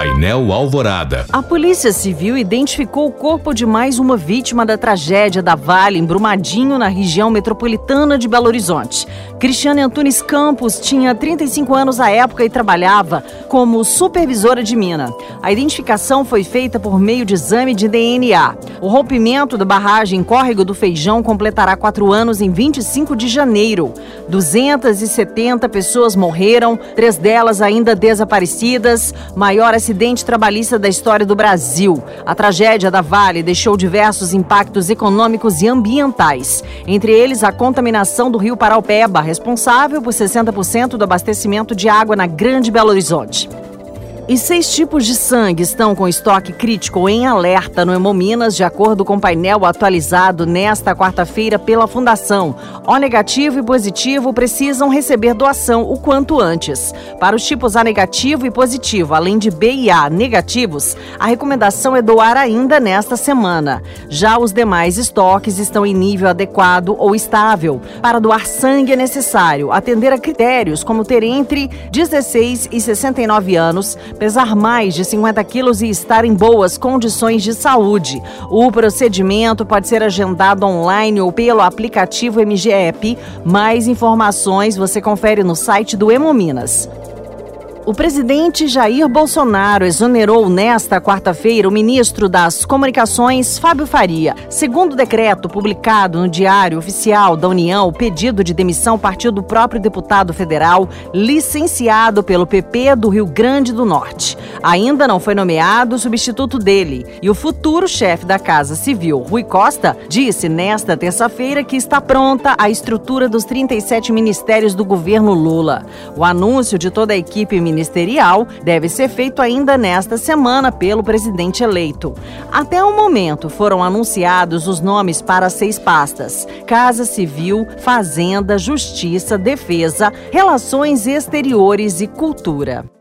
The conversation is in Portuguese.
Painel Alvorada. A Polícia Civil identificou o corpo de mais uma vítima da tragédia da Vale, em Brumadinho, na região metropolitana de Belo Horizonte. Cristiane Antunes Campos tinha 35 anos à época e trabalhava como supervisora de mina. A identificação foi feita por meio de exame de DNA. O rompimento da barragem Córrego do Feijão completará quatro anos em 25 de janeiro. 270 pessoas morreram, três delas ainda desaparecidas. Maior acidente trabalhista da história do Brasil. A tragédia da Vale deixou diversos impactos econômicos e ambientais, entre eles a contaminação do rio Paraupeba, responsável por 60% do abastecimento de água na Grande Belo Horizonte. E seis tipos de sangue estão com estoque crítico em alerta no Hemominas, de acordo com o painel atualizado nesta quarta-feira pela Fundação. O negativo e positivo precisam receber doação o quanto antes. Para os tipos A negativo e positivo, além de B e A negativos, a recomendação é doar ainda nesta semana. Já os demais estoques estão em nível adequado ou estável. Para doar sangue é necessário atender a critérios como ter entre 16 e 69 anos pesar mais de 50 quilos e estar em boas condições de saúde. O procedimento pode ser agendado online ou pelo aplicativo MGEP. Mais informações você confere no site do Hemominas. O presidente Jair Bolsonaro exonerou nesta quarta-feira o ministro das Comunicações, Fábio Faria. Segundo o decreto publicado no Diário Oficial da União, o pedido de demissão partiu do próprio deputado federal, licenciado pelo PP do Rio Grande do Norte. Ainda não foi nomeado o substituto dele. E o futuro chefe da Casa Civil, Rui Costa, disse nesta terça-feira que está pronta a estrutura dos 37 ministérios do governo Lula. O anúncio de toda a equipe ministerial deve ser feito ainda nesta semana pelo presidente eleito. Até o momento foram anunciados os nomes para seis pastas: Casa Civil, Fazenda, Justiça, Defesa, Relações Exteriores e Cultura.